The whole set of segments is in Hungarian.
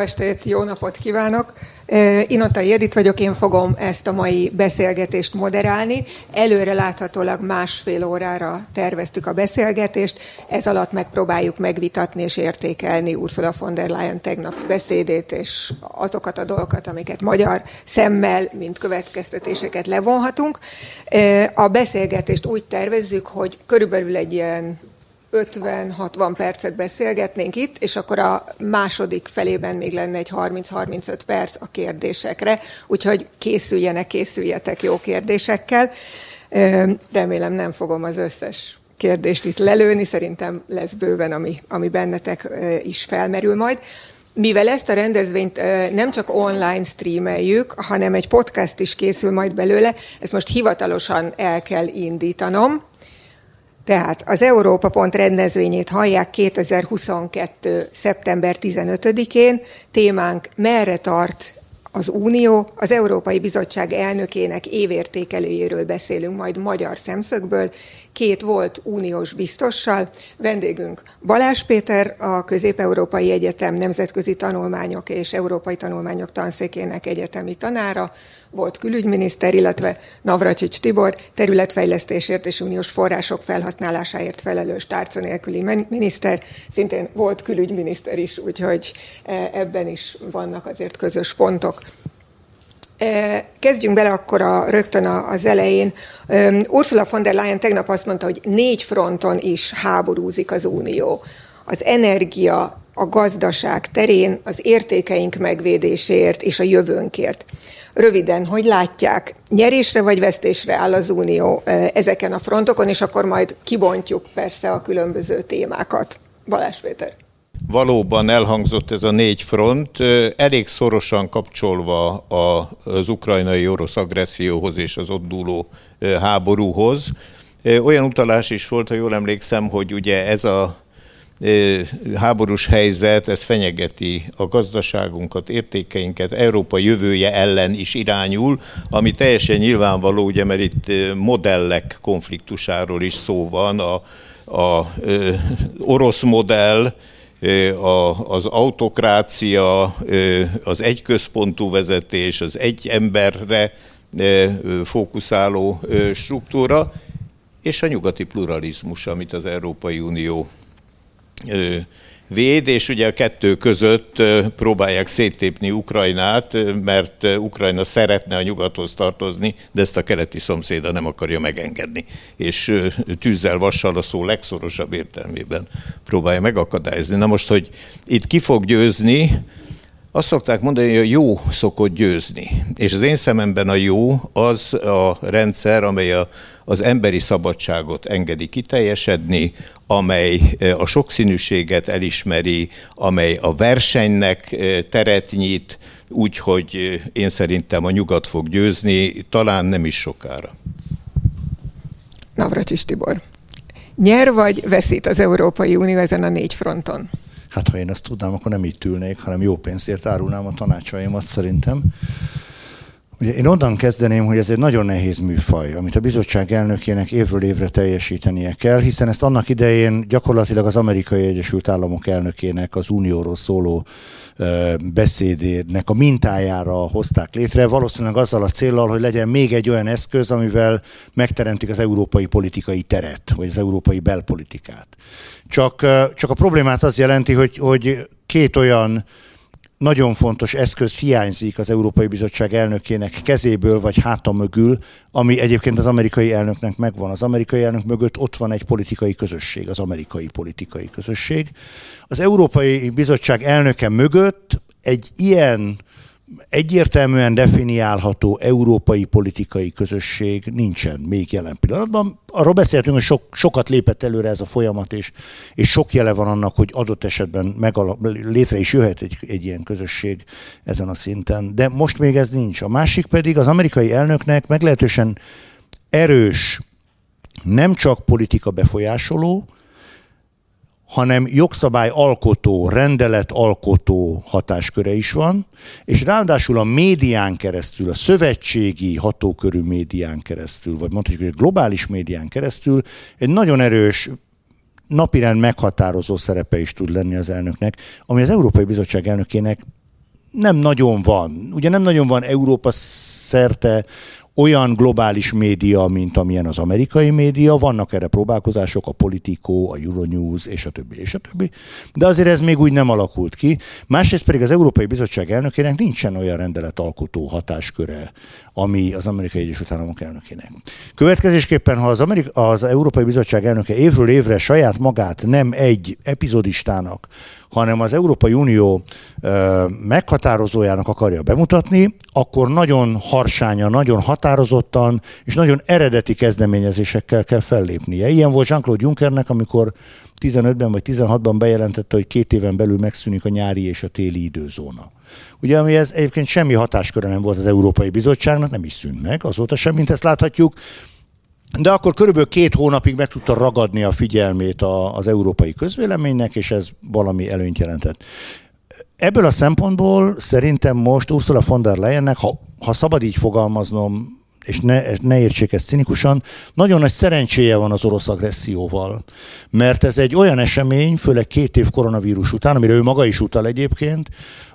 estét, jó napot kívánok! Inotai Edith vagyok, én fogom ezt a mai beszélgetést moderálni. Előre láthatólag másfél órára terveztük a beszélgetést, ez alatt megpróbáljuk megvitatni és értékelni Ursula von der Leyen tegnapi beszédét, és azokat a dolgokat, amiket magyar szemmel, mint következtetéseket levonhatunk. A beszélgetést úgy tervezzük, hogy körülbelül egy ilyen 50-60 percet beszélgetnénk itt, és akkor a második felében még lenne egy 30-35 perc a kérdésekre, úgyhogy készüljenek, készüljetek jó kérdésekkel. Remélem nem fogom az összes kérdést itt lelőni, szerintem lesz bőven, ami, ami bennetek is felmerül majd. Mivel ezt a rendezvényt nem csak online streameljük, hanem egy podcast is készül majd belőle, ezt most hivatalosan el kell indítanom, tehát az Európa Pont rendezvényét hallják 2022. szeptember 15-én. Témánk merre tart az Unió, az Európai Bizottság elnökének évértékelőjéről beszélünk majd magyar szemszögből, két volt uniós biztossal, vendégünk Balázs Péter, a Közép-Európai Egyetem Nemzetközi Tanulmányok és Európai Tanulmányok Tanszékének egyetemi tanára, volt külügyminiszter, illetve Navracsics Tibor területfejlesztésért és uniós források felhasználásáért felelős tárca nélküli miniszter, szintén volt külügyminiszter is, úgyhogy e, ebben is vannak azért közös pontok. E, kezdjünk bele akkor a, rögtön az elején. Ursula von der Leyen tegnap azt mondta, hogy négy fronton is háborúzik az Unió. Az energia, a gazdaság terén, az értékeink megvédéséért és a jövőnkért. Röviden, hogy látják, nyerésre vagy vesztésre áll az Unió ezeken a frontokon, és akkor majd kibontjuk persze a különböző témákat. Balázs Péter. Valóban elhangzott ez a négy front, elég szorosan kapcsolva az ukrajnai orosz agresszióhoz és az ott dúló háborúhoz. Olyan utalás is volt, ha jól emlékszem, hogy ugye ez a háborús helyzet, ez fenyegeti a gazdaságunkat, értékeinket, Európa jövője ellen is irányul, ami teljesen nyilvánvaló, ugye, mert itt modellek konfliktusáról is szó van, a, a orosz modell, a, az autokrácia, az egyközpontú vezetés, az egy emberre fókuszáló struktúra, és a nyugati pluralizmus, amit az Európai Unió véd, és ugye a kettő között próbálják széttépni Ukrajnát, mert Ukrajna szeretne a nyugathoz tartozni, de ezt a keleti szomszéda nem akarja megengedni. És tűzzel, vassal a szó legszorosabb értelmében próbálja megakadályozni. Na most, hogy itt ki fog győzni, azt szokták mondani, hogy a jó szokott győzni. És az én szememben a jó az a rendszer, amely a, az emberi szabadságot engedi kiteljesedni, amely e, a sokszínűséget elismeri, amely a versenynek e, teret nyit, úgyhogy e, én szerintem a nyugat fog győzni, talán nem is sokára. Navracsis Tibor. Nyer vagy veszít az Európai Unió ezen a négy fronton? Hát ha én ezt tudnám, akkor nem így ülnék, hanem jó pénzért árulnám a tanácsaimat szerintem. Ugye én onnan kezdeném, hogy ez egy nagyon nehéz műfaj, amit a bizottság elnökének évről évre teljesítenie kell, hiszen ezt annak idején gyakorlatilag az Amerikai Egyesült Államok elnökének az unióról szóló beszédének a mintájára hozták létre, valószínűleg azzal a célral, hogy legyen még egy olyan eszköz, amivel megteremtik az európai politikai teret, vagy az európai belpolitikát. Csak, csak a problémát az jelenti, hogy, hogy két olyan nagyon fontos eszköz hiányzik az Európai Bizottság elnökének kezéből vagy háta mögül, ami egyébként az amerikai elnöknek megvan. Az amerikai elnök mögött ott van egy politikai közösség, az amerikai politikai közösség. Az Európai Bizottság elnöke mögött egy ilyen egyértelműen definiálható európai politikai közösség nincsen még jelen pillanatban. Arról beszéltünk, hogy sok, sokat lépett előre ez a folyamat, és, és sok jele van annak, hogy adott esetben megalap, létre is jöhet egy, egy ilyen közösség ezen a szinten. De most még ez nincs. A másik pedig az amerikai elnöknek meglehetősen erős, nem csak politika befolyásoló, hanem jogszabály alkotó, rendelet alkotó hatásköre is van, és ráadásul a médián keresztül, a szövetségi hatókörű médián keresztül, vagy mondhatjuk, hogy a globális médián keresztül egy nagyon erős napirend meghatározó szerepe is tud lenni az elnöknek, ami az Európai Bizottság elnökének nem nagyon van. Ugye nem nagyon van Európa szerte olyan globális média, mint amilyen az amerikai média, vannak erre próbálkozások, a Politico, a Euronews, és a többi, és a többi, de azért ez még úgy nem alakult ki. Másrészt pedig az Európai Bizottság elnökének nincsen olyan rendeletalkotó hatásköre, ami az Amerikai Egyesült Államok elnökének. Következésképpen, ha az, Amerika, az Európai Bizottság elnöke évről évre saját magát nem egy epizodistának, hanem az Európai Unió meghatározójának akarja bemutatni, akkor nagyon harsánya, nagyon határozottan és nagyon eredeti kezdeményezésekkel kell fellépnie. Ilyen volt Jean-Claude Junckernek, amikor 15-ben vagy 16-ban bejelentette, hogy két éven belül megszűnik a nyári és a téli időzóna. Ugye, ami ez egyébként semmi hatásköre nem volt az Európai Bizottságnak, nem is szűnt meg, azóta sem, mint ezt láthatjuk. De akkor körülbelül két hónapig meg tudta ragadni a figyelmét az európai közvéleménynek, és ez valami előnyt jelentett. Ebből a szempontból szerintem most Ursula von der Leyennek, ha, ha szabad így fogalmaznom, és ne, ne értsék ezt cinikusan, nagyon nagy szerencséje van az orosz agresszióval. Mert ez egy olyan esemény, főleg két év koronavírus után, amire ő maga is utal egyébként,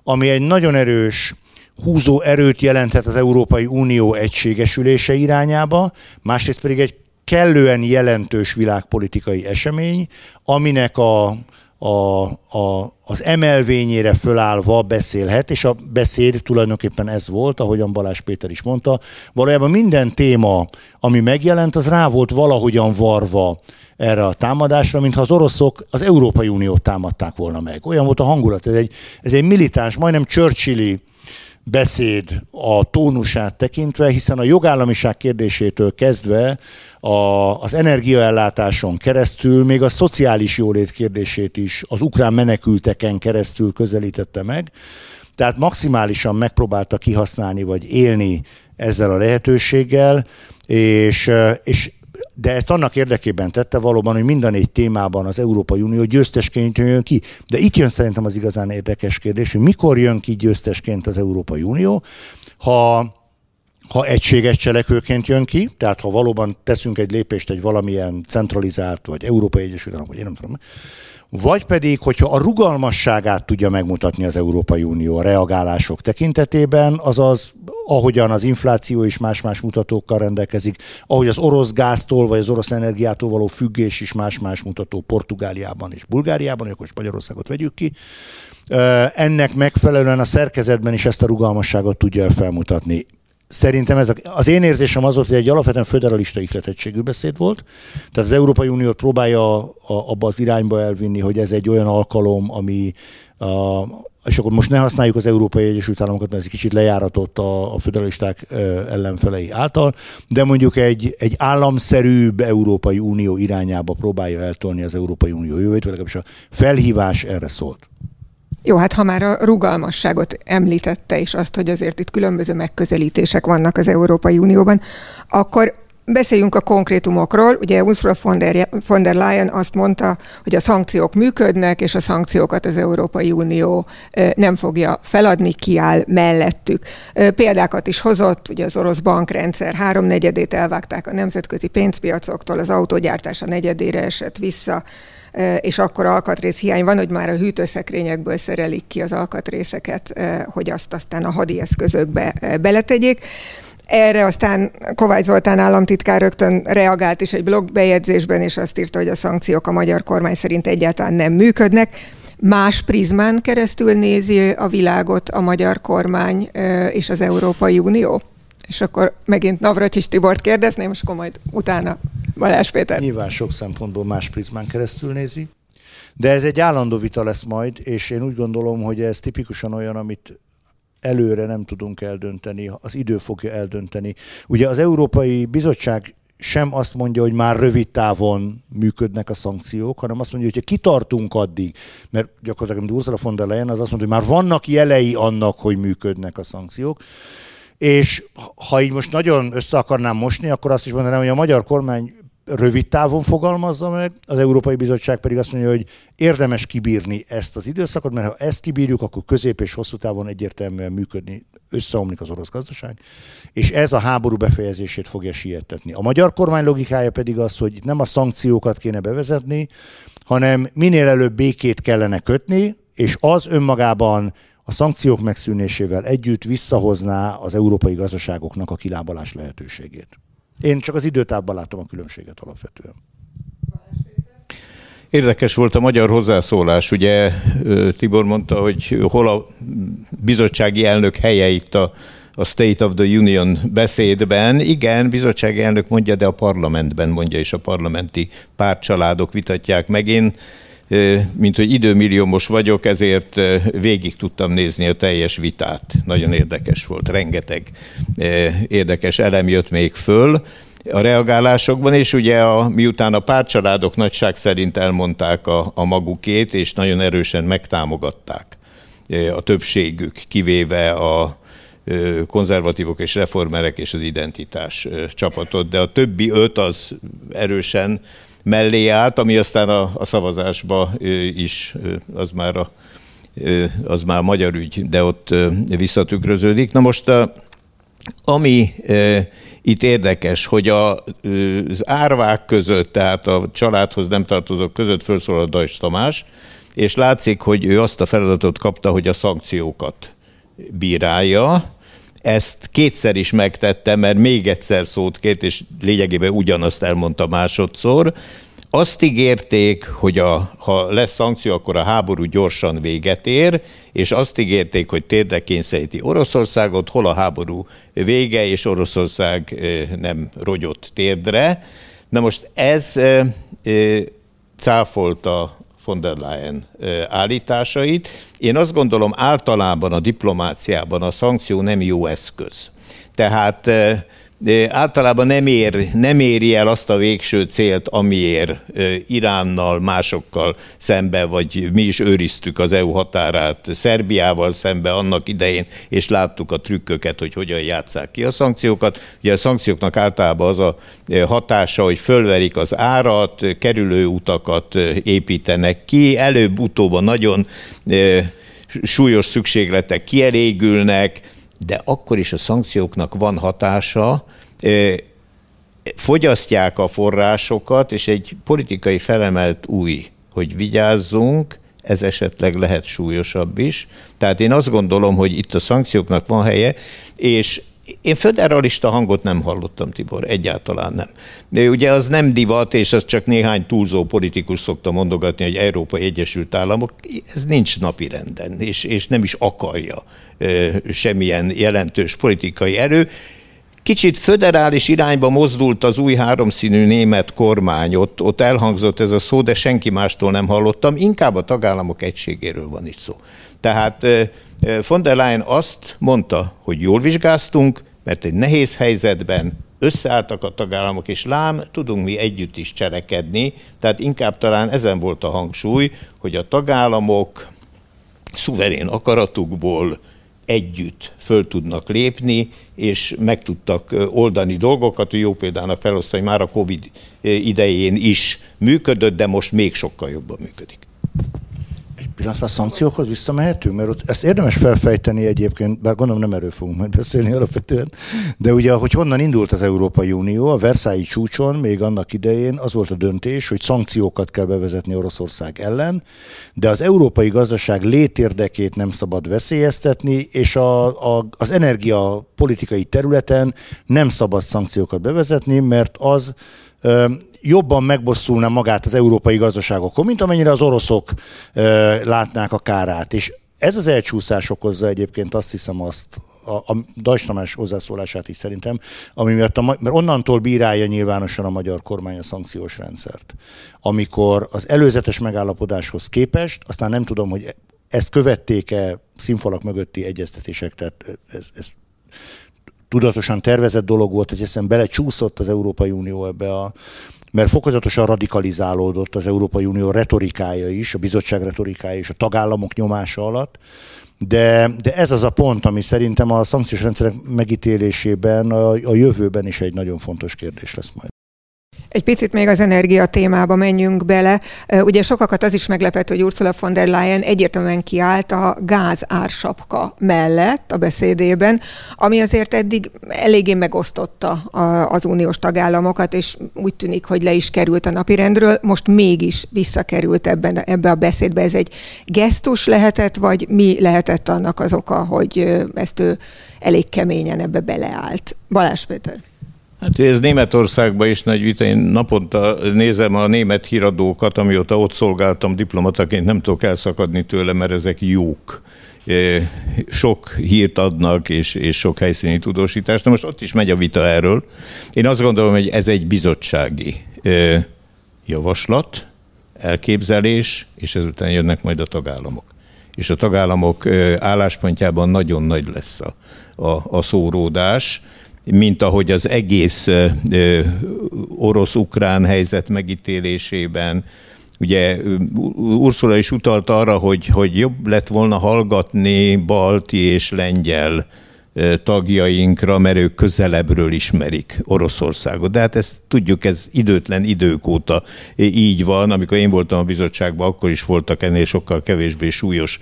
ami egy nagyon erős húzó erőt jelenthet az Európai Unió egységesülése irányába, másrészt pedig egy kellően jelentős világpolitikai esemény, aminek a, a, a, az emelvényére fölállva beszélhet, és a beszéd tulajdonképpen ez volt, ahogyan Balázs Péter is mondta. Valójában minden téma, ami megjelent, az rá volt valahogyan varva erre a támadásra, mintha az oroszok az Európai Uniót támadták volna meg. Olyan volt a hangulat. Ez egy, ez egy militáns, majdnem Churchilli beszéd a tónusát tekintve, hiszen a jogállamiság kérdésétől kezdve a, az energiaellátáson keresztül, még a szociális jólét kérdését is az ukrán menekülteken keresztül közelítette meg. Tehát maximálisan megpróbálta kihasználni vagy élni ezzel a lehetőséggel, és, és de ezt annak érdekében tette valóban, hogy minden négy témában az Európai Unió győztesként jön ki. De itt jön szerintem az igazán érdekes kérdés, hogy mikor jön ki győztesként az Európai Unió, ha ha egységes cselekvőként jön ki, tehát ha valóban teszünk egy lépést egy valamilyen centralizált, vagy Európai Egyesült Államok, vagy én nem tudom, vagy pedig, hogyha a rugalmasságát tudja megmutatni az Európai Unió a reagálások tekintetében, azaz ahogyan az infláció is más-más mutatókkal rendelkezik, ahogy az orosz gáztól vagy az orosz energiától való függés is más-más mutató Portugáliában és Bulgáriában, akkor Magyarországot vegyük ki, ennek megfelelően a szerkezetben is ezt a rugalmasságot tudja felmutatni. Szerintem ez a, az én érzésem az volt, hogy egy alapvetően föderalista ihletettségű beszéd volt. Tehát az Európai Uniót próbálja a, abba az irányba elvinni, hogy ez egy olyan alkalom, ami a, és akkor most ne használjuk az Európai Egyesült Államokat, mert ez kicsit lejáratott a, a föderalisták ellenfelei által, de mondjuk egy, egy államszerűbb Európai Unió irányába próbálja eltolni az Európai Unió jövőt, vagy legalábbis a felhívás erre szólt. Jó, hát ha már a rugalmasságot említette, és azt, hogy azért itt különböző megközelítések vannak az Európai Unióban, akkor Beszéljünk a konkrétumokról. Ugye Ursula von der, von der Leyen azt mondta, hogy a szankciók működnek, és a szankciókat az Európai Unió nem fogja feladni, kiáll mellettük. Példákat is hozott, ugye az orosz bankrendszer háromnegyedét elvágták a nemzetközi pénzpiacoktól, az autógyártás a negyedére esett vissza, és akkor alkatrész hiány van, hogy már a hűtőszekrényekből szerelik ki az alkatrészeket, hogy azt aztán a hadi eszközökbe beletegyék. Erre aztán Kovács Zoltán államtitkár rögtön reagált is egy blogbejegyzésben, és azt írta, hogy a szankciók a magyar kormány szerint egyáltalán nem működnek. Más prizmán keresztül nézi a világot a magyar kormány és az Európai Unió? És akkor megint Navracsis Tibort kérdezném, és akkor majd utána Balázs Péter. Nyilván sok szempontból más prizmán keresztül nézi, de ez egy állandó vita lesz majd, és én úgy gondolom, hogy ez tipikusan olyan, amit előre nem tudunk eldönteni, az idő fogja eldönteni. Ugye az Európai Bizottság sem azt mondja, hogy már rövid távon működnek a szankciók, hanem azt mondja, hogy ha kitartunk addig, mert gyakorlatilag Ursula von der Leyen az azt mondja, hogy már vannak jelei annak, hogy működnek a szankciók, és ha így most nagyon össze akarnám mosni, akkor azt is mondanám, hogy a magyar kormány rövid távon fogalmazza meg, az Európai Bizottság pedig azt mondja, hogy érdemes kibírni ezt az időszakot, mert ha ezt kibírjuk, akkor közép és hosszú távon egyértelműen működni, összeomlik az orosz gazdaság, és ez a háború befejezését fogja siettetni. A magyar kormány logikája pedig az, hogy nem a szankciókat kéne bevezetni, hanem minél előbb békét kellene kötni, és az önmagában a szankciók megszűnésével együtt visszahozná az európai gazdaságoknak a kilábalás lehetőségét. Én csak az időtávban látom a különbséget alapvetően. Érdekes volt a magyar hozzászólás. Ugye Tibor mondta, hogy hol a bizottsági elnök helye itt a, a State of the Union beszédben. Igen, bizottsági elnök mondja, de a parlamentben mondja, és a parlamenti pártcsaládok vitatják meg. Én mint hogy időmilliómos vagyok, ezért végig tudtam nézni a teljes vitát. Nagyon érdekes volt, rengeteg érdekes elem jött még föl a reagálásokban, és ugye a, miután a pártcsaládok nagyság szerint elmondták a, a magukét, és nagyon erősen megtámogatták a többségük, kivéve a konzervatívok és reformerek és az identitás csapatot, de a többi öt az erősen mellé állt, ami aztán a, a szavazásba is, az már, a, az már magyar ügy, de ott visszatükröződik. Na most, ami itt érdekes, hogy a, az árvák között, tehát a családhoz nem tartozók között felszólal a Dajs Tamás, és látszik, hogy ő azt a feladatot kapta, hogy a szankciókat bírálja, ezt kétszer is megtette, mert még egyszer szót kért, és lényegében ugyanazt elmondta másodszor. Azt ígérték, hogy a, ha lesz szankció, akkor a háború gyorsan véget ér, és azt ígérték, hogy térdre kényszeríti Oroszországot, hol a háború vége, és Oroszország nem rogyott térdre. Na most ez cáfolta von der Leyen állításait. Én azt gondolom általában a diplomáciában a szankció nem jó eszköz. Tehát általában nem, ér, nem éri el azt a végső célt, amiért Iránnal, másokkal szembe, vagy mi is őriztük az EU határát Szerbiával szembe annak idején, és láttuk a trükköket, hogy hogyan játsszák ki a szankciókat. Ugye a szankcióknak általában az a hatása, hogy fölverik az árat, kerülő utakat építenek ki, előbb-utóbb nagyon súlyos szükségletek kielégülnek, de akkor is a szankcióknak van hatása, fogyasztják a forrásokat, és egy politikai felemelt új, hogy vigyázzunk, ez esetleg lehet súlyosabb is. Tehát én azt gondolom, hogy itt a szankcióknak van helye, és én föderalista hangot nem hallottam, Tibor, egyáltalán nem. De ugye az nem divat, és az csak néhány túlzó politikus szokta mondogatni, hogy Európai Egyesült Államok, ez nincs napi renden, és, és nem is akarja e, semmilyen jelentős politikai erő. Kicsit föderális irányba mozdult az új háromszínű német kormány, ott, ott elhangzott ez a szó, de senki mástól nem hallottam, inkább a tagállamok egységéről van itt szó. Tehát von der Leyen azt mondta, hogy jól vizsgáztunk, mert egy nehéz helyzetben összeálltak a tagállamok, és lám, tudunk mi együtt is cselekedni, tehát inkább talán ezen volt a hangsúly, hogy a tagállamok szuverén akaratukból együtt föl tudnak lépni, és meg tudtak oldani dolgokat, jó példának felosztani, már a Covid idején is működött, de most még sokkal jobban működik pillanatra a szankciókhoz visszamehetünk? Mert ott ezt érdemes felfejteni egyébként, bár gondolom nem erről fogunk majd beszélni alapvetően, de ugye, hogy honnan indult az Európai Unió, a Versailles csúcson még annak idején az volt a döntés, hogy szankciókat kell bevezetni Oroszország ellen, de az európai gazdaság létérdekét nem szabad veszélyeztetni, és a, a, az energiapolitikai területen nem szabad szankciókat bevezetni, mert az jobban megbosszulna magát az európai gazdaságokon, mint amennyire az oroszok látnák a kárát. És ez az elcsúszás okozza egyébként azt hiszem azt, a, a Dajs Tamás hozzászólását is szerintem, ami miatt a, mert onnantól bírálja nyilvánosan a magyar kormány a szankciós rendszert. Amikor az előzetes megállapodáshoz képest, aztán nem tudom, hogy ezt követték-e színfalak mögötti egyeztetések, tehát ez, ez tudatosan tervezett dolog volt, hogy hiszen belecsúszott az Európai Unió ebbe a, mert fokozatosan radikalizálódott az Európai Unió retorikája is, a bizottság retorikája is, a tagállamok nyomása alatt, de, de ez az a pont, ami szerintem a szankciós rendszerek megítélésében a, a jövőben is egy nagyon fontos kérdés lesz majd. Egy picit még az energia témába menjünk bele. Ugye sokakat az is meglepett, hogy Ursula von der Leyen egyértelműen kiállt a gáz ársapka mellett a beszédében, ami azért eddig eléggé megosztotta az uniós tagállamokat, és úgy tűnik, hogy le is került a napirendről, most mégis visszakerült ebben, ebbe a beszédbe. Ez egy gesztus lehetett, vagy mi lehetett annak az oka, hogy ezt ő elég keményen ebbe beleállt? Balázs Péter. Hát ez Németországban is nagy vita. Én naponta nézem a német híradókat, amióta ott szolgáltam diplomataként, nem tudok elszakadni tőle, mert ezek jók sok hírt adnak, és, és sok helyszíni tudósítást. Na most ott is megy a vita erről. Én azt gondolom, hogy ez egy bizottsági javaslat, elképzelés, és ezután jönnek majd a tagállamok. És a tagállamok álláspontjában nagyon nagy lesz a, a, a szóródás mint ahogy az egész orosz-ukrán helyzet megítélésében, Ugye Ursula is utalt arra, hogy, hogy jobb lett volna hallgatni balti és lengyel tagjainkra, mert ők közelebbről ismerik Oroszországot. De hát ezt tudjuk, ez időtlen idők óta így van. Amikor én voltam a bizottságban, akkor is voltak ennél sokkal kevésbé súlyos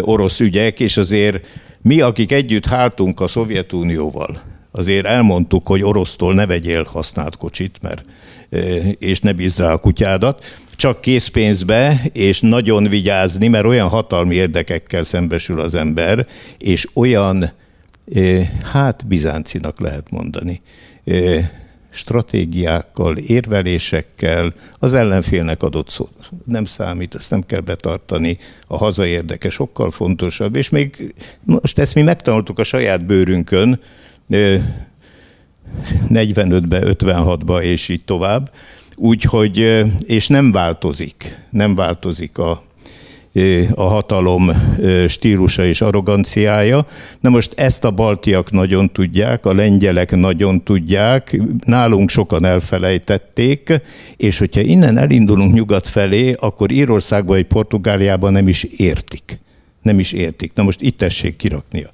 orosz ügyek, és azért mi, akik együtt háltunk a Szovjetunióval, azért elmondtuk, hogy orosztól ne vegyél használt kocsit, mert, és ne bízd rá a kutyádat, csak készpénzbe, és nagyon vigyázni, mert olyan hatalmi érdekekkel szembesül az ember, és olyan, hát bizáncinak lehet mondani, stratégiákkal, érvelésekkel az ellenfélnek adott szót. Nem számít, ezt nem kell betartani, a haza érdeke sokkal fontosabb, és még most ezt mi megtanultuk a saját bőrünkön, 45-be, 56-ba és így tovább. Úgyhogy, és nem változik, nem változik a, a hatalom stílusa és arroganciája. Na most ezt a baltiak nagyon tudják, a lengyelek nagyon tudják, nálunk sokan elfelejtették, és hogyha innen elindulunk nyugat felé, akkor Írországban vagy Portugáliában nem is értik. Nem is értik. Na most itt tessék kiraknia.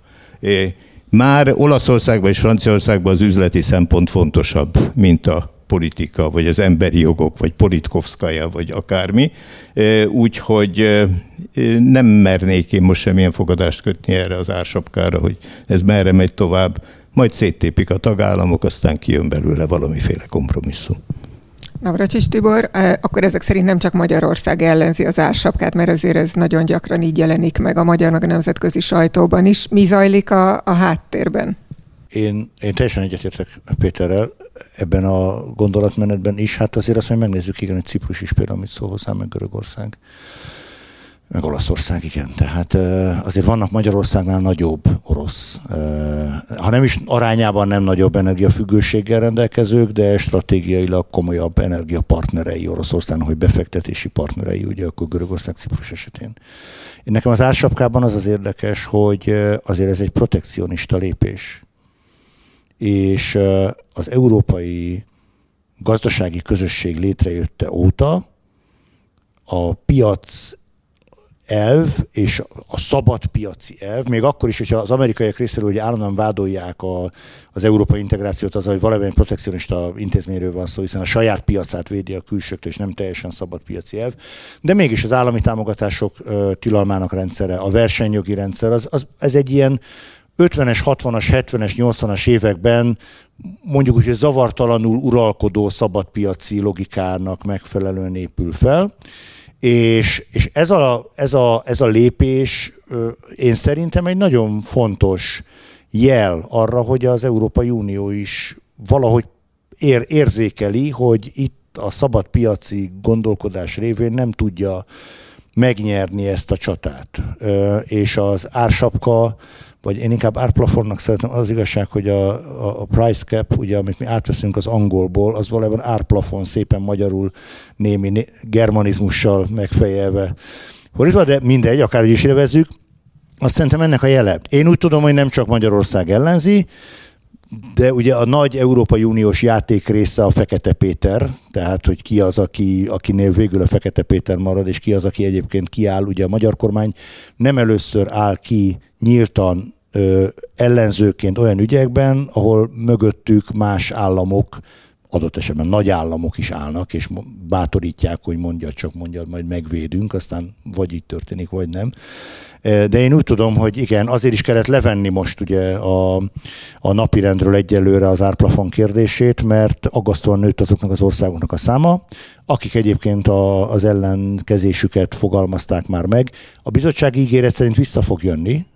Már Olaszországban és Franciaországban az üzleti szempont fontosabb, mint a politika, vagy az emberi jogok, vagy Politkovszkaja, vagy akármi. Úgyhogy nem mernék én most semmilyen fogadást kötni erre az ársapkára, hogy ez merre megy tovább. Majd széttépik a tagállamok, aztán kijön belőle valamiféle kompromisszum. Navracsis Tibor, akkor ezek szerint nem csak Magyarország ellenzi az ársapkát, mert azért ez nagyon gyakran így jelenik meg a magyar, meg a nemzetközi sajtóban is. Mi zajlik a, a háttérben? Én, én teljesen egyetértek Péterrel ebben a gondolatmenetben is. Hát azért azt, hogy megnézzük, igen, egy Ciprus is például, amit szól hozzá, meg Görögország meg Olaszország, igen. Tehát azért vannak Magyarországnál nagyobb orosz, ha nem is arányában nem nagyobb energiafüggőséggel rendelkezők, de stratégiailag komolyabb energiapartnerei Oroszországnak, hogy befektetési partnerei, ugye akkor Görögország, Ciprus esetén. Én nekem az ársapkában az az érdekes, hogy azért ez egy protekcionista lépés. És az európai gazdasági közösség létrejötte óta a piac elv és a szabad piaci elv, még akkor is, hogyha az amerikaiak részéről ugye állandóan vádolják a, az európai integrációt az, hogy valamilyen protekcionista intézményről van szó, hiszen a saját piacát védi a külsőtől, és nem teljesen szabad piaci elv. De mégis az állami támogatások ö, tilalmának rendszere, a versenyjogi rendszer, az, az, ez egy ilyen 50-es, 60-as, 70-es, 80-as években mondjuk úgy, hogy zavartalanul uralkodó szabadpiaci logikának megfelelően épül fel és, és ez, a, ez, a, ez a lépés én szerintem egy nagyon fontos jel arra, hogy az Európai Unió is valahogy ér, érzékeli, hogy itt a szabad piaci gondolkodás révén nem tudja megnyerni ezt a csatát. És az ársapka vagy én inkább árplafonnak szeretem, az igazság, hogy a, a, a price cap, ugye, amit mi átveszünk az angolból, az valójában árplafon szépen magyarul némi né, germanizmussal megfejelve fordítva, de mindegy, akár is nevezzük, azt szerintem ennek a jele. Én úgy tudom, hogy nem csak Magyarország ellenzi, de ugye a nagy Európai Uniós játék része a Fekete Péter, tehát hogy ki az, aki, akinél végül a Fekete Péter marad, és ki az, aki egyébként kiáll. Ugye a magyar kormány nem először áll ki nyíltan ellenzőként olyan ügyekben, ahol mögöttük más államok adott esetben nagy államok is állnak, és bátorítják, hogy mondja, csak mondja, majd megvédünk, aztán vagy így történik, vagy nem. De én úgy tudom, hogy igen, azért is kellett levenni most ugye a, a napirendről egyelőre az árplafon kérdését, mert aggasztóan nőtt azoknak az országoknak a száma, akik egyébként a, az ellenkezésüket fogalmazták már meg. A bizottság ígéret szerint vissza fog jönni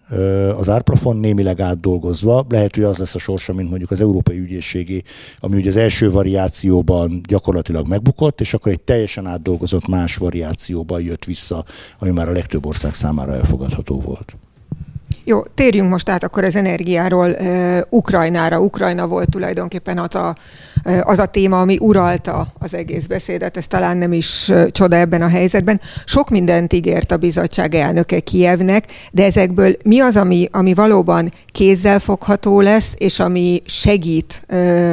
az árplafon némileg átdolgozva. Lehet, hogy az lesz a sorsa, mint mondjuk az Európai Ügyészségi, ami ugye az első variációban gyakorlatilag megbukott, és akkor egy teljesen átdolgozott más variációban jött vissza, ami már a legtöbb ország számára elfogadható volt. Jó, térjünk most át akkor az energiáról uh, Ukrajnára. Ukrajna volt tulajdonképpen az a az a téma, ami uralta az egész beszédet, ez talán nem is csoda ebben a helyzetben. Sok mindent ígért a bizottság elnöke Kievnek, de ezekből mi az, ami, ami valóban kézzelfogható lesz, és ami segít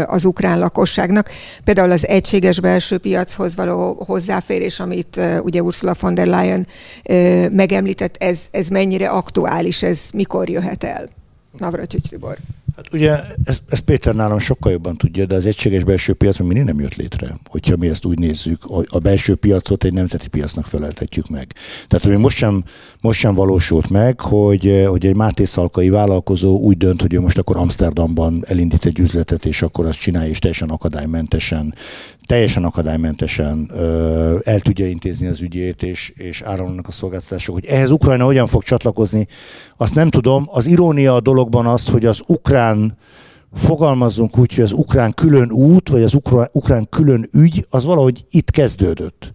az ukrán lakosságnak? Például az egységes belső piachoz való hozzáférés, amit ugye Ursula von der Leyen megemlített, ez, ez mennyire aktuális, ez mikor jöhet el? Navracsics Tibor. Hát ugye ezt, ezt Péter nálam sokkal jobban tudja, de az egységes belső piac mindig nem jött létre, hogyha mi ezt úgy nézzük. A belső piacot egy nemzeti piacnak feleltetjük meg. Tehát ami most sem, most sem valósult meg, hogy, hogy egy Máté Szalkai vállalkozó úgy dönt, hogy ő most akkor Amsterdamban elindít egy üzletet, és akkor azt csinálja, és teljesen akadálymentesen teljesen akadálymentesen ö, el tudja intézni az ügyét, és, és áramlanak a szolgáltatások. Hogy ehhez Ukrajna hogyan fog csatlakozni, azt nem tudom. Az irónia a dologban az, hogy az ukrán fogalmazzunk úgy, hogy az ukrán külön út, vagy az ukrán, ukrán külön ügy, az valahogy itt kezdődött.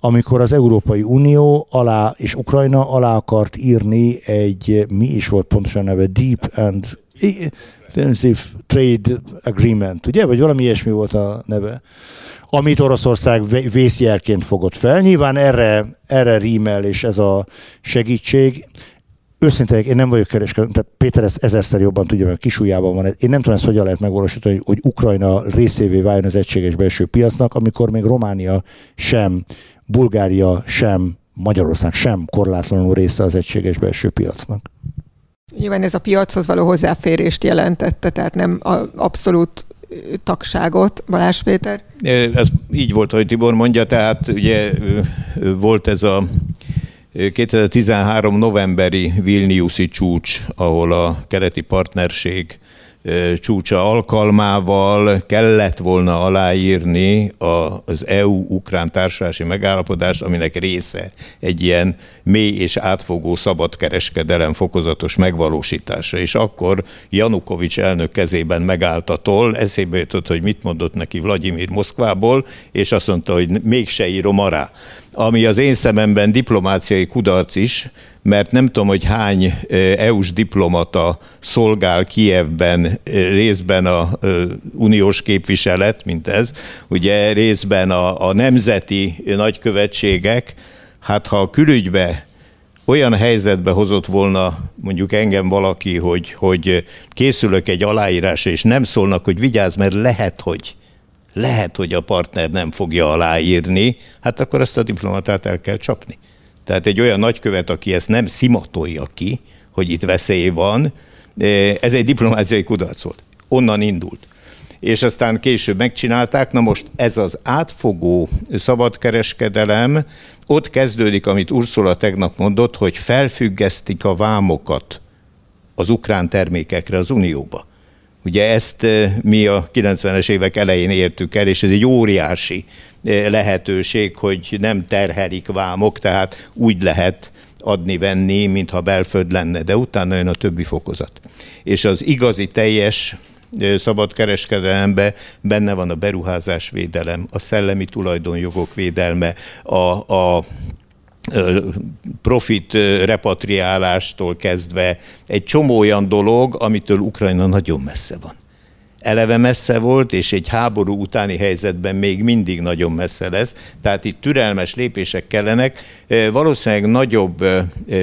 Amikor az Európai Unió alá, és Ukrajna alá akart írni egy, mi is volt pontosan neve, Deep and Intensive Trade Agreement, ugye? Vagy valami ilyesmi volt a neve amit Oroszország vészjelként fogott fel. Nyilván erre, erre rímel, és ez a segítség. Őszintén, én nem vagyok kereskedő, tehát Péter ezt ezerszer jobban tudja, mert kisújában van. Én nem tudom ezt hogyan lehet megvalósítani, hogy Ukrajna részévé váljon az egységes belső piacnak, amikor még Románia sem, Bulgária sem, Magyarország sem korlátlanul része az egységes belső piacnak. Nyilván ez a piachoz való hozzáférést jelentette, tehát nem abszolút tagságot, Balázs Péter? Ez így volt, hogy Tibor mondja, tehát ugye volt ez a 2013 novemberi Vilniuszi csúcs, ahol a keleti partnerség csúcsa alkalmával kellett volna aláírni az EU-Ukrán társulási megállapodást, aminek része egy ilyen mély és átfogó szabadkereskedelem fokozatos megvalósítása. És akkor Janukovics elnök kezében megállt a toll, eszébe jutott, hogy mit mondott neki Vladimir Moszkvából, és azt mondta, hogy mégse írom ará. Ami az én szememben diplomáciai kudarc is, mert nem tudom, hogy hány EU-s diplomata szolgál Kievben, részben a uniós képviselet, mint ez, ugye részben a, a nemzeti nagykövetségek, hát ha a külügybe olyan helyzetbe hozott volna mondjuk engem valaki, hogy, hogy készülök egy aláírásra, és nem szólnak, hogy vigyázz, mert lehet, hogy lehet, hogy a partner nem fogja aláírni, hát akkor azt a diplomatát el kell csapni. Tehát egy olyan nagykövet, aki ezt nem szimatolja ki, hogy itt veszély van, eh, ez egy diplomáciai kudarc volt. Onnan indult. És aztán később megcsinálták, na most ez az átfogó szabadkereskedelem, ott kezdődik, amit Ursula tegnap mondott, hogy felfüggesztik a vámokat az ukrán termékekre az Unióba. Ugye ezt eh, mi a 90-es évek elején értük el, és ez egy óriási lehetőség, hogy nem terhelik vámok, tehát úgy lehet adni-venni, mintha belföld lenne, de utána jön a többi fokozat. És az igazi teljes szabad kereskedelemben benne van a beruházásvédelem, a szellemi tulajdonjogok védelme, a, a profit repatriálástól kezdve egy csomó olyan dolog, amitől Ukrajna nagyon messze van. Eleve messze volt, és egy háború utáni helyzetben még mindig nagyon messze lesz. Tehát itt türelmes lépések kellenek. Valószínűleg nagyobb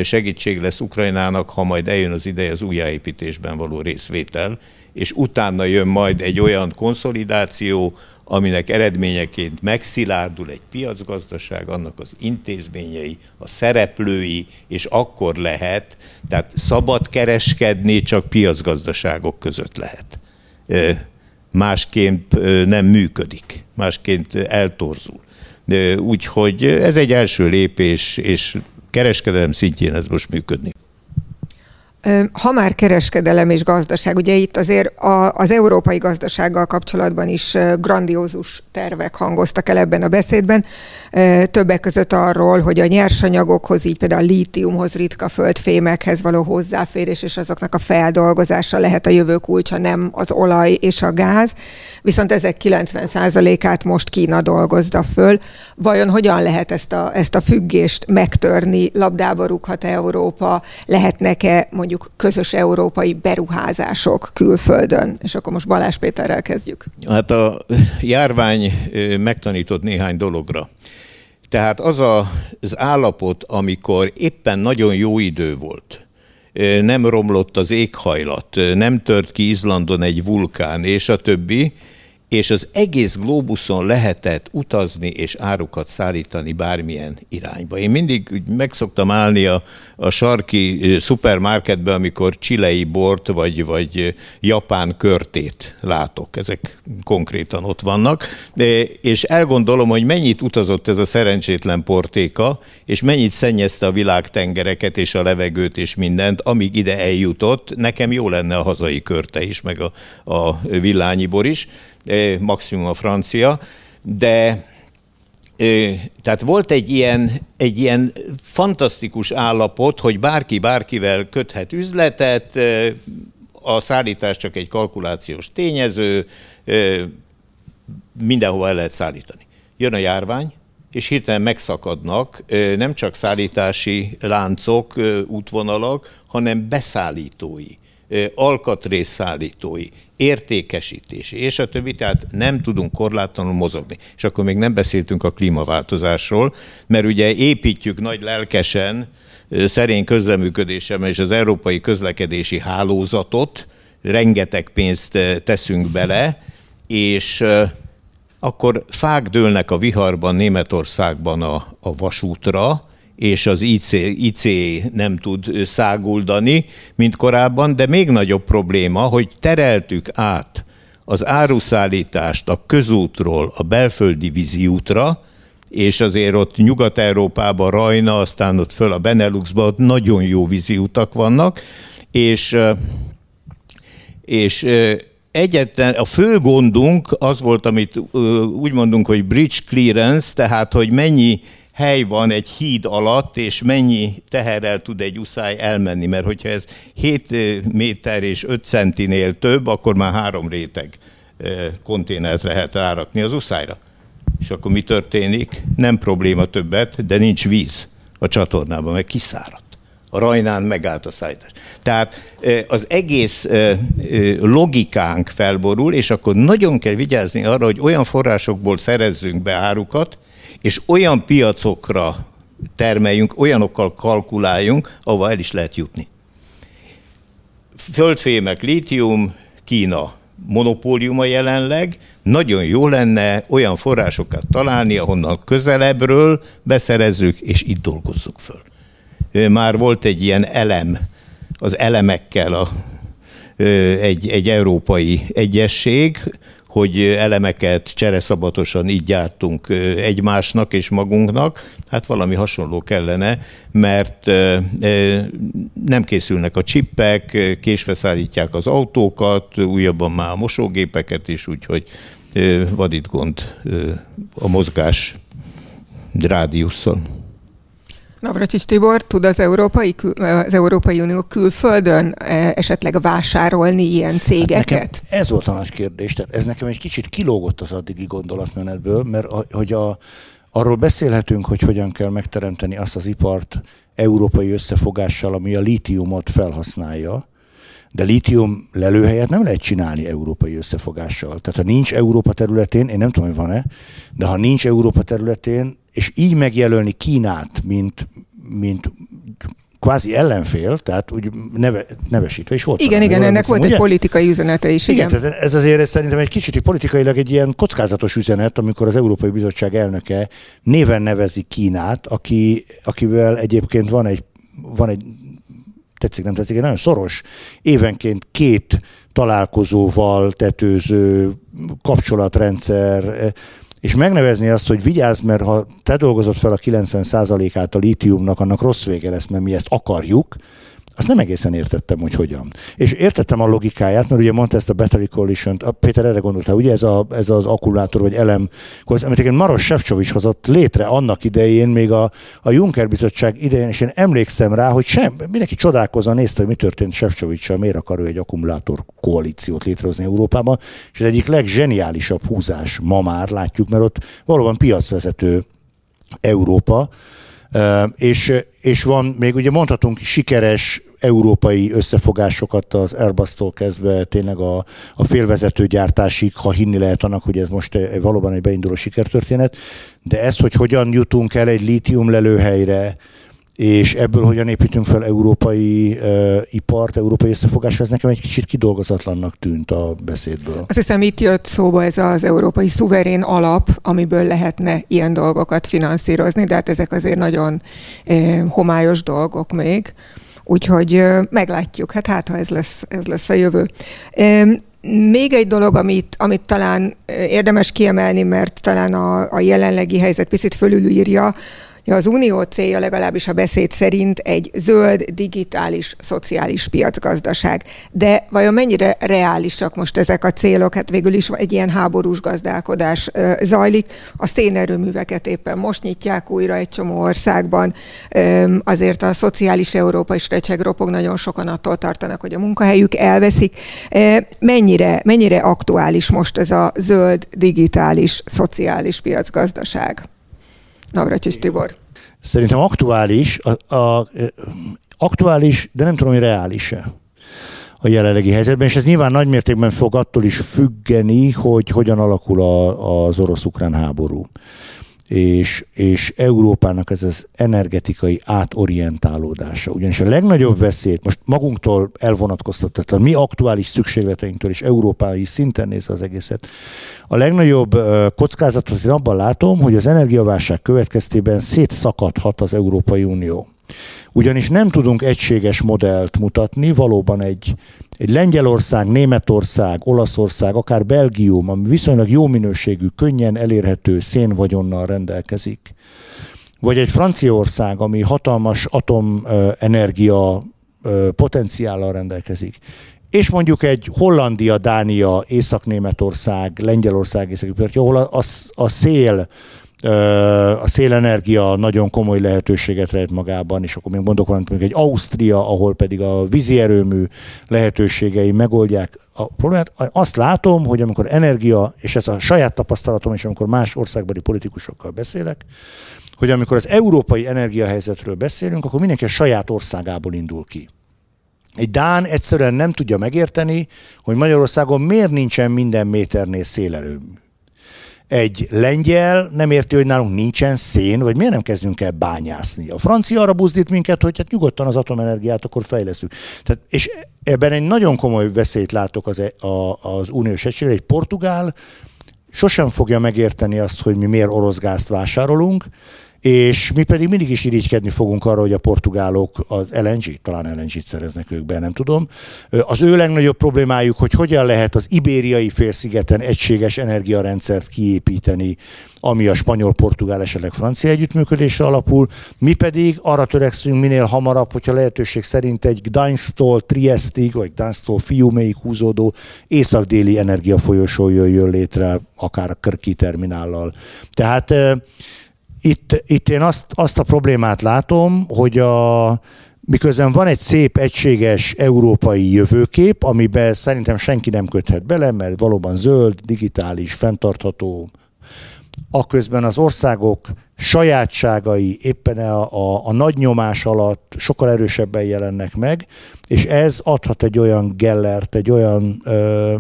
segítség lesz Ukrajnának, ha majd eljön az ideje az újjáépítésben való részvétel, és utána jön majd egy olyan konszolidáció, aminek eredményeként megszilárdul egy piacgazdaság, annak az intézményei, a szereplői, és akkor lehet, tehát szabad kereskedni csak piacgazdaságok között lehet. Másként nem működik, másként eltorzul. Úgyhogy ez egy első lépés, és kereskedelem szintjén ez most működni. Ha már kereskedelem és gazdaság, ugye itt azért a, az európai gazdasággal kapcsolatban is grandiózus tervek hangoztak el ebben a beszédben, többek között arról, hogy a nyersanyagokhoz, így például a lítiumhoz, ritka földfémekhez való hozzáférés és azoknak a feldolgozása lehet a jövő kulcsa, nem az olaj és a gáz, viszont ezek 90%-át most Kína dolgozza föl. Vajon hogyan lehet ezt a, ezt a függést megtörni, labdába rúghat Európa, lehetnek-e mondjuk mondjuk közös európai beruházások külföldön? És akkor most Balázs Péterrel kezdjük. Hát a járvány megtanított néhány dologra. Tehát az a, az állapot, amikor éppen nagyon jó idő volt, nem romlott az éghajlat, nem tört ki Izlandon egy vulkán, és a többi, és az egész globuszon lehetett utazni és árukat szállítani bármilyen irányba. Én mindig meg szoktam állni a, a sarki szupermarketbe, amikor csilei bort vagy, vagy japán körtét látok. Ezek konkrétan ott vannak. De, és elgondolom, hogy mennyit utazott ez a szerencsétlen portéka, és mennyit szennyezte a világtengereket és a levegőt és mindent, amíg ide eljutott. Nekem jó lenne a hazai körte is, meg a, a villányibor is maximum a francia, de tehát volt egy ilyen, egy ilyen fantasztikus állapot, hogy bárki bárkivel köthet üzletet, a szállítás csak egy kalkulációs tényező, mindenhova el lehet szállítani. Jön a járvány, és hirtelen megszakadnak nem csak szállítási láncok, útvonalak, hanem beszállítói, alkatrészszállítói, értékesítési, és a többi, tehát nem tudunk korlátlanul mozogni. És akkor még nem beszéltünk a klímaváltozásról, mert ugye építjük nagy lelkesen, szerény közleműködésem és az európai közlekedési hálózatot, rengeteg pénzt teszünk bele, és akkor fák dőlnek a viharban Németországban a, a vasútra, és az IC, IC nem tud száguldani, mint korábban, de még nagyobb probléma, hogy tereltük át az áruszállítást a közútról a belföldi víziútra, és azért ott Nyugat-Európában, Rajna, aztán ott föl a Beneluxban ott nagyon jó vízi utak vannak, és, és egyetlen, a fő gondunk az volt, amit úgy mondunk, hogy bridge clearance, tehát hogy mennyi hely van egy híd alatt, és mennyi teherrel tud egy uszály elmenni, mert hogyha ez 7 méter és 5 centinél több, akkor már három réteg konténert lehet rárakni az uszályra. És akkor mi történik? Nem probléma többet, de nincs víz a csatornában, meg kiszáradt. A rajnán megállt a szállítás. Tehát az egész logikánk felborul, és akkor nagyon kell vigyázni arra, hogy olyan forrásokból szerezzünk be árukat, és olyan piacokra termeljünk, olyanokkal kalkuláljunk, ahova el is lehet jutni. Földfémek, lítium, Kína monopóliuma jelenleg, nagyon jó lenne olyan forrásokat találni, ahonnan közelebbről beszerezzük, és itt dolgozzuk föl. Már volt egy ilyen elem, az elemekkel a, egy, egy európai egyesség, hogy elemeket csereszabatosan így gyártunk egymásnak és magunknak, hát valami hasonló kellene, mert nem készülnek a csippek, késve szállítják az autókat, újabban már a mosógépeket is, úgyhogy vad itt gond a mozgás rádiusszal. Navracsics Tibor, tud az Európai, az Európai Unió külföldön e, esetleg vásárolni ilyen cégeket? Hát ez volt a nagy kérdés, tehát ez nekem egy kicsit kilógott az addigi gondolatmenetből, mert hogy a, arról beszélhetünk, hogy hogyan kell megteremteni azt az ipart európai összefogással, ami a lítiumot felhasználja, de lítium lelőhelyet nem lehet csinálni európai összefogással. Tehát ha nincs Európa területén, én nem tudom, hogy van-e, de ha nincs Európa területén, és így megjelölni Kínát, mint, mint kvázi ellenfél, tehát úgy neve, nevesítve is volt. Igen, igen, ennek volt ugye? egy politikai üzenete is. Igen, igen tehát ez azért szerintem egy kicsit politikailag egy ilyen kockázatos üzenet, amikor az Európai Bizottság elnöke néven nevezi Kínát, aki, akivel egyébként van egy, van egy tetszik, nem tetszik, egy nagyon szoros, évenként két találkozóval tetőző kapcsolatrendszer, és megnevezni azt, hogy vigyázz, mert ha te dolgozott fel a 90%-át a lítiumnak, annak rossz vége lesz, mert mi ezt akarjuk, azt nem egészen értettem, hogy hogyan. És értettem a logikáját, mert ugye mondta ezt a Battery coalition Péter erre gondoltál, ugye ez, a, ez az akkumulátor vagy elem, amit egy Maros Sefcsovics hozott létre annak idején, még a, a Juncker bizottság idején, és én emlékszem rá, hogy sem, mindenki csodálkozva nézte, hogy mi történt Sefcsovicsal, miért akar ő egy akkumulátor koalíciót létrehozni Európában, és ez egyik legzseniálisabb húzás ma már látjuk, mert ott valóban piacvezető Európa, és, és van még, ugye mondhatunk sikeres európai összefogásokat az Airbus-tól kezdve tényleg a, a félvezetőgyártásig, ha hinni lehet annak, hogy ez most valóban egy beinduló sikertörténet, de ez, hogy hogyan jutunk el egy lítium lelőhelyre, és ebből hogyan építünk fel európai uh, ipart, európai összefogásra, ez nekem egy kicsit kidolgozatlannak tűnt a beszédből. Azt hiszem itt jött szóba ez az európai szuverén alap, amiből lehetne ilyen dolgokat finanszírozni, de hát ezek azért nagyon eh, homályos dolgok még. Úgyhogy eh, meglátjuk, hát hát ha ez lesz, ez lesz a jövő. Eh, még egy dolog, amit, amit talán érdemes kiemelni, mert talán a, a jelenlegi helyzet picit fölülírja, Ja, az unió célja legalábbis a beszéd szerint egy zöld, digitális, szociális piacgazdaság. De vajon mennyire reálisak most ezek a célok? Hát végül is egy ilyen háborús gazdálkodás zajlik. A szénerőműveket éppen most nyitják újra egy csomó országban. Azért a szociális Európa is recseg ropog, nagyon sokan attól tartanak, hogy a munkahelyük elveszik. Mennyire, mennyire aktuális most ez a zöld, digitális, szociális piacgazdaság? Navracsis Tibor. Szerintem aktuális, a, a, aktuális, de nem tudom, hogy reális-e a jelenlegi helyzetben, és ez nyilván nagymértékben fog attól is függeni, hogy hogyan alakul a, az orosz-ukrán háború és, és Európának ez az energetikai átorientálódása. Ugyanis a legnagyobb veszélyt, most magunktól elvonatkoztatva, mi aktuális szükségleteinktől és európai szinten nézve az egészet, a legnagyobb kockázatot én abban látom, hogy az energiaválság következtében szétszakadhat az Európai Unió. Ugyanis nem tudunk egységes modellt mutatni, valóban egy, egy Lengyelország, Németország, Olaszország, akár Belgium, ami viszonylag jó minőségű, könnyen elérhető szénvagyonnal rendelkezik, vagy egy Franciaország, ami hatalmas atomenergia potenciállal rendelkezik, és mondjuk egy Hollandia, Dánia, Észak-Németország, Lengyelország, észak ahol a, a, a szél a szélenergia nagyon komoly lehetőséget rejt magában, és akkor még mondok valamit, egy Ausztria, ahol pedig a vízi erőmű lehetőségei megoldják a problémát. Azt látom, hogy amikor energia, és ez a saját tapasztalatom, és amikor más országbeli politikusokkal beszélek, hogy amikor az európai energiahelyzetről beszélünk, akkor mindenki a saját országából indul ki. Egy Dán egyszerűen nem tudja megérteni, hogy Magyarországon miért nincsen minden méternél szélerőmű egy lengyel nem érti, hogy nálunk nincsen szén, vagy miért nem kezdünk el bányászni. A francia arra buzdít minket, hogy hát nyugodtan az atomenergiát akkor fejleszünk. Tehát, és ebben egy nagyon komoly veszélyt látok az, e- a, az uniós egységre. Egy portugál sosem fogja megérteni azt, hogy mi miért orosz gázt vásárolunk, és mi pedig mindig is irigykedni fogunk arra, hogy a portugálok az LNG, talán LNG-t szereznek ők be, nem tudom. Az ő legnagyobb problémájuk, hogy hogyan lehet az ibériai félszigeten egységes energiarendszert kiépíteni, ami a spanyol-portugál esetleg francia együttműködésre alapul. Mi pedig arra törekszünk minél hamarabb, hogyha lehetőség szerint egy Gdańsk-tól Triestig, vagy Gdańsk-tól Fiuméig húzódó észak-déli energiafolyosó jöjjön létre, akár a Körki terminállal. Tehát itt, itt én azt, azt a problémát látom, hogy a, miközben van egy szép, egységes európai jövőkép, amiben szerintem senki nem köthet bele, mert valóban zöld, digitális, fenntartható, aközben az országok sajátságai éppen a, a, a nagy nyomás alatt sokkal erősebben jelennek meg, és ez adhat egy olyan gellert, egy olyan ö,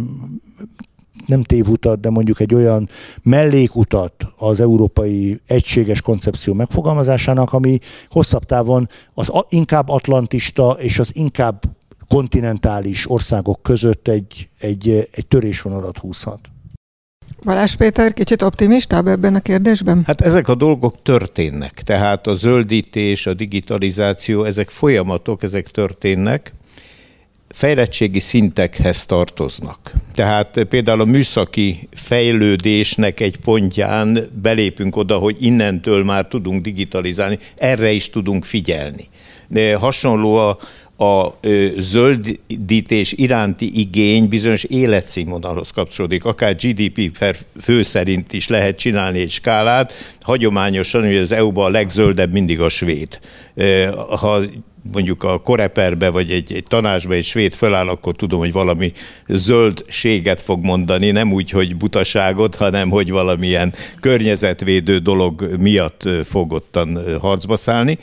nem tévutat, de mondjuk egy olyan mellékutat az európai egységes koncepció megfogalmazásának, ami hosszabb távon az inkább atlantista és az inkább kontinentális országok között egy, egy, egy törésvonalat húzhat. Balázs Péter kicsit optimistább ebben a kérdésben? Hát ezek a dolgok történnek, tehát a zöldítés, a digitalizáció, ezek folyamatok, ezek történnek. Fejlettségi szintekhez tartoznak. Tehát például a műszaki fejlődésnek egy pontján belépünk oda, hogy innentől már tudunk digitalizálni, erre is tudunk figyelni. De hasonló a, a zöldítés iránti igény bizonyos életszínvonalhoz kapcsolódik, akár GDP per fő szerint is lehet csinálni egy skálát. Hagyományosan, hogy az EU-ban a legzöldebb mindig a svéd. Ha mondjuk a koreperbe vagy egy, egy tanácsba egy svéd föláll, akkor tudom, hogy valami zöldséget fog mondani, nem úgy, hogy butaságot, hanem hogy valamilyen környezetvédő dolog miatt fog ottan harcba szállni.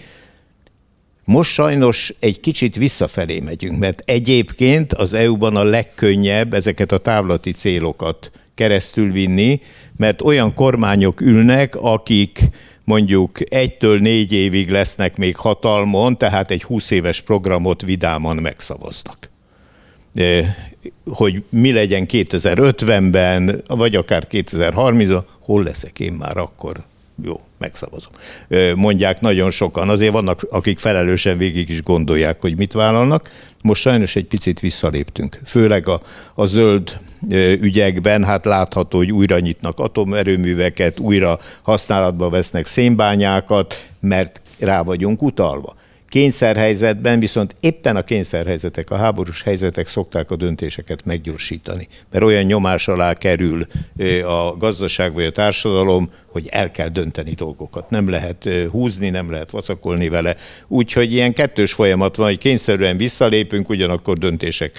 Most sajnos egy kicsit visszafelé megyünk, mert egyébként az EU-ban a legkönnyebb ezeket a távlati célokat keresztül vinni, mert olyan kormányok ülnek, akik mondjuk egytől négy évig lesznek még hatalmon, tehát egy 20 éves programot vidáman megszavaznak. Hogy mi legyen 2050-ben, vagy akár 2030-ban, hol leszek én már akkor? Jó, megszavazom. Mondják nagyon sokan. Azért vannak, akik felelősen végig is gondolják, hogy mit vállalnak. Most sajnos egy picit visszaléptünk. Főleg a, a zöld ügyekben, hát látható, hogy újra nyitnak atomerőműveket, újra használatba vesznek szénbányákat, mert rá vagyunk utalva. Kényszerhelyzetben viszont éppen a kényszerhelyzetek, a háborús helyzetek szokták a döntéseket meggyorsítani, mert olyan nyomás alá kerül a gazdaság vagy a társadalom, hogy el kell dönteni dolgokat. Nem lehet húzni, nem lehet vacakolni vele. Úgyhogy ilyen kettős folyamat van, hogy kényszerűen visszalépünk, ugyanakkor döntések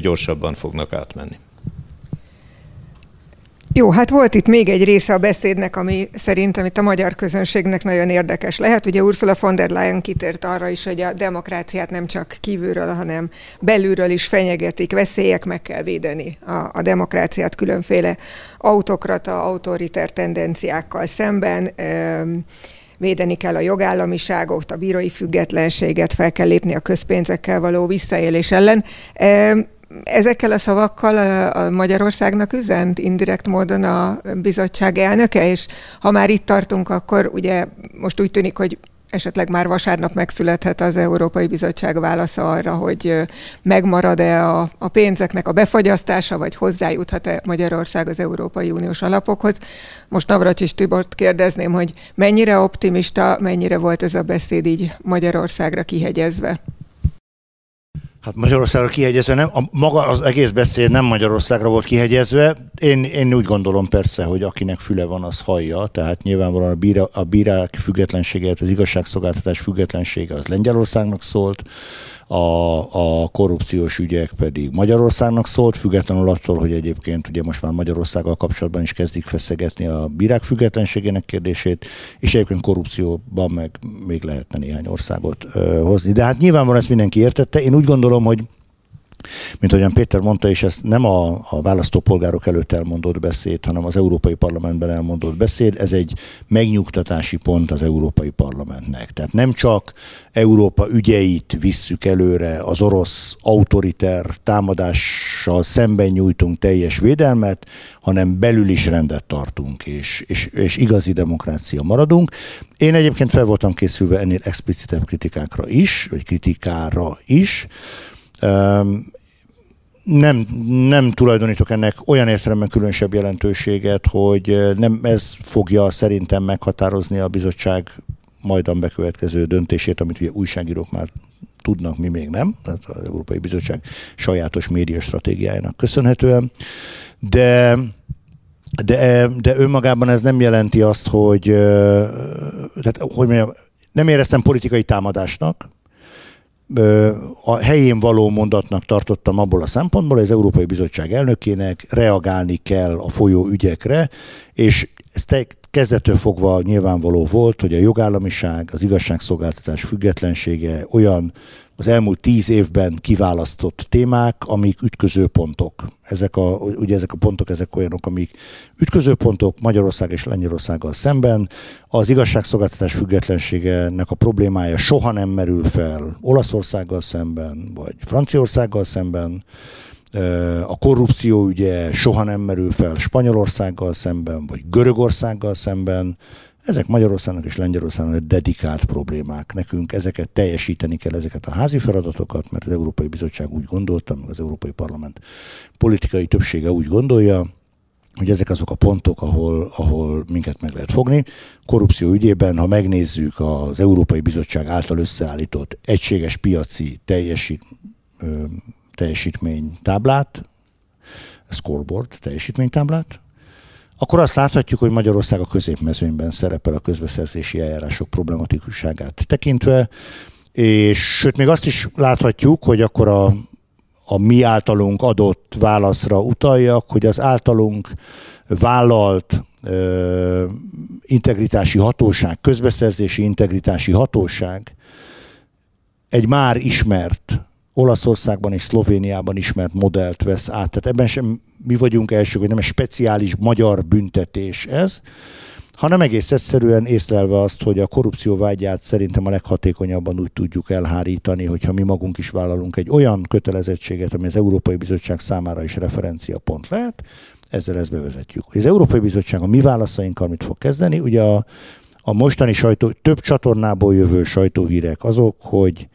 gyorsabban fognak átmenni. Jó, hát volt itt még egy része a beszédnek, ami szerintem itt a magyar közönségnek nagyon érdekes lehet. Ugye Ursula von der Leyen kitért arra is, hogy a demokráciát nem csak kívülről, hanem belülről is fenyegetik veszélyek, meg kell védeni a, a demokráciát különféle autokrata, autoriter tendenciákkal szemben. védeni kell a jogállamiságot, a bírói függetlenséget, fel kell lépni a közpénzekkel való visszaélés ellen ezekkel a szavakkal a Magyarországnak üzent indirekt módon a bizottság elnöke, és ha már itt tartunk, akkor ugye most úgy tűnik, hogy esetleg már vasárnap megszülethet az Európai Bizottság válasza arra, hogy megmarad-e a, a pénzeknek a befagyasztása, vagy hozzájuthat-e Magyarország az Európai Uniós alapokhoz. Most Navracsis Tibort kérdezném, hogy mennyire optimista, mennyire volt ez a beszéd így Magyarországra kihegyezve? Hát Magyarországra kihegyezve nem, a, maga az egész beszéd nem Magyarországra volt kihegyezve. Én, én úgy gondolom persze, hogy akinek füle van, az hallja, tehát nyilvánvalóan a, bíra, a bírák függetlensége, az igazságszolgáltatás függetlensége az Lengyelországnak szólt, a, a korrupciós ügyek pedig Magyarországnak szólt, függetlenül attól, hogy egyébként ugye most már Magyarországgal kapcsolatban is kezdik feszegetni a bírák függetlenségének kérdését, és egyébként korrupcióban meg még lehetne néhány országot ö, hozni. De hát nyilvánvalóan ezt mindenki értette. Én úgy gondolom, hogy mint ahogyan Péter mondta, és ez nem a, a választópolgárok előtt elmondott beszéd, hanem az Európai Parlamentben elmondott beszéd, ez egy megnyugtatási pont az Európai Parlamentnek. Tehát nem csak Európa ügyeit visszük előre, az orosz autoriter támadással szemben nyújtunk teljes védelmet, hanem belül is rendet tartunk, és, és, és igazi demokrácia maradunk. Én egyébként fel voltam készülve ennél explicitebb kritikákra is, vagy kritikára is, nem, nem tulajdonítok ennek olyan értelemben különösebb jelentőséget, hogy nem ez fogja szerintem meghatározni a bizottság majdan bekövetkező döntését, amit ugye újságírók már tudnak, mi még nem, tehát az Európai Bizottság sajátos média stratégiájának köszönhetően, de de, de önmagában ez nem jelenti azt, hogy, tehát, hogy mondjam, nem éreztem politikai támadásnak, a helyén való mondatnak tartottam abból a szempontból, hogy az Európai Bizottság elnökének reagálni kell a folyó ügyekre, és ez kezdettől fogva nyilvánvaló volt, hogy a jogállamiság, az igazságszolgáltatás függetlensége olyan az elmúlt tíz évben kiválasztott témák, amik ütköző pontok. Ezek a, ugye ezek a pontok, ezek olyanok, amik ütköző pontok Magyarország és Lengyelországgal szemben. Az igazságszolgáltatás függetlenségenek a problémája soha nem merül fel Olaszországgal szemben, vagy Franciaországgal szemben. A korrupció ugye soha nem merül fel Spanyolországgal szemben, vagy Görögországgal szemben Ezek Magyarországnak és Lengyelországnak dedikált problémák. Nekünk ezeket teljesíteni kell, ezeket a házi feladatokat, mert az Európai Bizottság úgy gondolta, meg az Európai Parlament politikai többsége úgy gondolja, hogy ezek azok a pontok, ahol, ahol minket meg lehet fogni. Korrupció ügyében, ha megnézzük az Európai Bizottság által összeállított egységes piaci teljesít, teljesítménytáblát, scoreboard teljesítménytáblát, akkor azt láthatjuk, hogy Magyarország a középmezőnyben szerepel a közbeszerzési eljárások problematikusságát tekintve, és sőt, még azt is láthatjuk, hogy akkor a, a mi általunk adott válaszra utaljak, hogy az általunk vállalt ö, integritási hatóság, közbeszerzési integritási hatóság egy már ismert Olaszországban és Szlovéniában ismert modellt vesz át. Tehát ebben sem mi vagyunk elsők, hogy nem egy speciális magyar büntetés ez, hanem egész egyszerűen észlelve azt, hogy a korrupció vágyát szerintem a leghatékonyabban úgy tudjuk elhárítani, hogyha mi magunk is vállalunk egy olyan kötelezettséget, ami az Európai Bizottság számára is referencia pont lehet, ezzel ezt bevezetjük. Az Európai Bizottság a mi válaszainkkal mit fog kezdeni? Ugye a, a mostani sajtó, több csatornából jövő sajtóhírek azok, hogy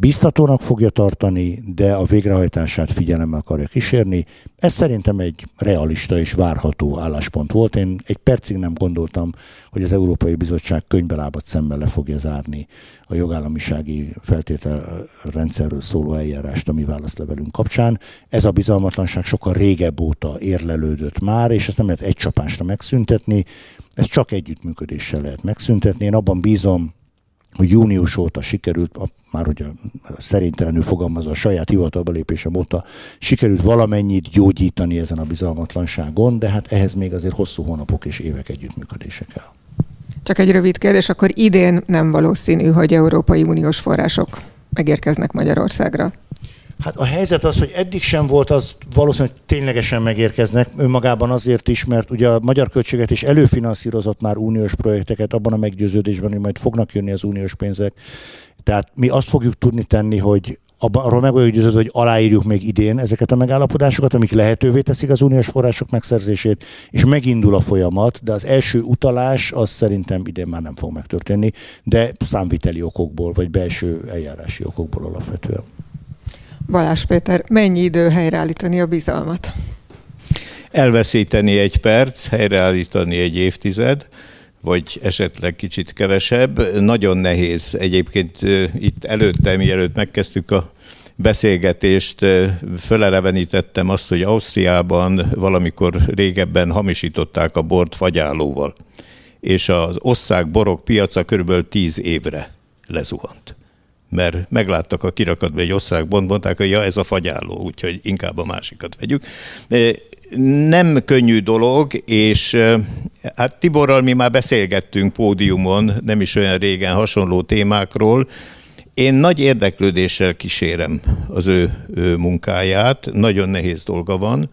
biztatónak fogja tartani, de a végrehajtását figyelemmel akarja kísérni. Ez szerintem egy realista és várható álláspont volt. Én egy percig nem gondoltam, hogy az Európai Bizottság könybelábat szemmel le fogja zárni a jogállamisági feltételrendszerről szóló eljárást a mi válaszlevelünk kapcsán. Ez a bizalmatlanság sokkal régebb óta érlelődött már, és ezt nem lehet egy csapásra megszüntetni, ezt csak együttműködéssel lehet megszüntetni. Én abban bízom, hogy június óta sikerült, már hogy szerintelenül fogalmazva a saját hivatalba lépésem óta, sikerült valamennyit gyógyítani ezen a bizalmatlanságon, de hát ehhez még azért hosszú hónapok és évek együttműködése kell. Csak egy rövid kérdés, akkor idén nem valószínű, hogy Európai Uniós források megérkeznek Magyarországra. Hát a helyzet az, hogy eddig sem volt, az valószínűleg ténylegesen megérkeznek önmagában azért is, mert ugye a magyar költséget is előfinanszírozott már uniós projekteket abban a meggyőződésben, hogy majd fognak jönni az uniós pénzek. Tehát mi azt fogjuk tudni tenni, hogy abban, arról meg vagyok győződve, hogy aláírjuk még idén ezeket a megállapodásokat, amik lehetővé teszik az uniós források megszerzését, és megindul a folyamat, de az első utalás az szerintem idén már nem fog megtörténni, de számviteli okokból, vagy belső eljárási okokból alapvetően. Balázs Péter, mennyi idő helyreállítani a bizalmat? Elveszíteni egy perc, helyreállítani egy évtized, vagy esetleg kicsit kevesebb. Nagyon nehéz. Egyébként itt előtte, mielőtt megkezdtük a beszélgetést, fölelevenítettem azt, hogy Ausztriában valamikor régebben hamisították a bort fagyálóval, és az osztrák borok piaca körülbelül tíz évre lezuhant mert megláttak a kirakatban egy osztrák bont, mondták, hogy ja, ez a fagyáló, úgyhogy inkább a másikat vegyük. Nem könnyű dolog, és hát Tiborral mi már beszélgettünk pódiumon, nem is olyan régen hasonló témákról, én nagy érdeklődéssel kísérem az ő, ő munkáját, nagyon nehéz dolga van.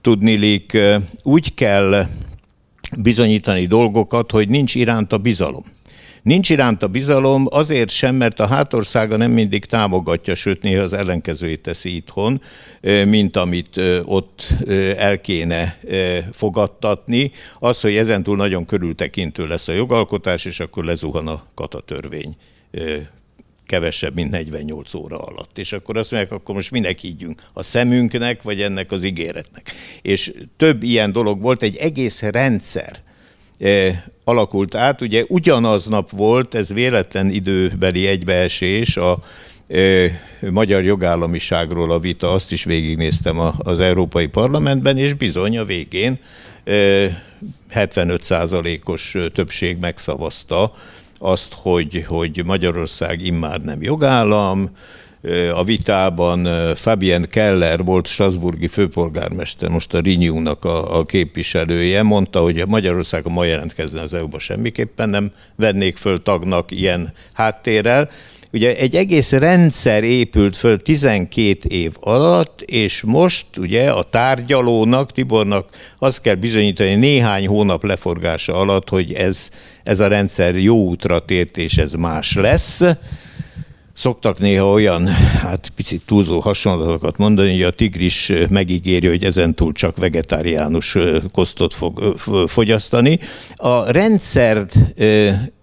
Tudnilik, úgy kell bizonyítani dolgokat, hogy nincs iránta bizalom. Nincs iránta bizalom, azért sem, mert a hátországa nem mindig támogatja, sőt néha az ellenkezőjét teszi itthon, mint amit ott el kéne fogadtatni. Az, hogy ezentúl nagyon körültekintő lesz a jogalkotás, és akkor lezuhan a katatörvény kevesebb, mint 48 óra alatt. És akkor azt mondják, akkor most minek higgyünk? A szemünknek, vagy ennek az ígéretnek? És több ilyen dolog volt, egy egész rendszer alakult át. Ugye ugyanaz nap volt, ez véletlen időbeli egybeesés, a magyar jogállamiságról a vita, azt is végignéztem az Európai Parlamentben, és bizony a végén 75%-os többség megszavazta azt, hogy, hogy Magyarország immár nem jogállam, a vitában Fabien Keller volt Strasburgi főpolgármester, most a Renew-nak a, a képviselője, mondta, hogy Magyarországon ma jelentkezne az EU-ba semmiképpen nem vennék föl tagnak ilyen háttérrel. Ugye egy egész rendszer épült föl 12 év alatt, és most ugye a tárgyalónak, Tibornak azt kell bizonyítani néhány hónap leforgása alatt, hogy ez, ez a rendszer jó útra tért, és ez más lesz Szoktak néha olyan, hát picit túlzó hasonlatokat mondani, hogy a tigris megígéri, hogy ezentúl csak vegetáriánus kosztot fog fogyasztani. A rendszert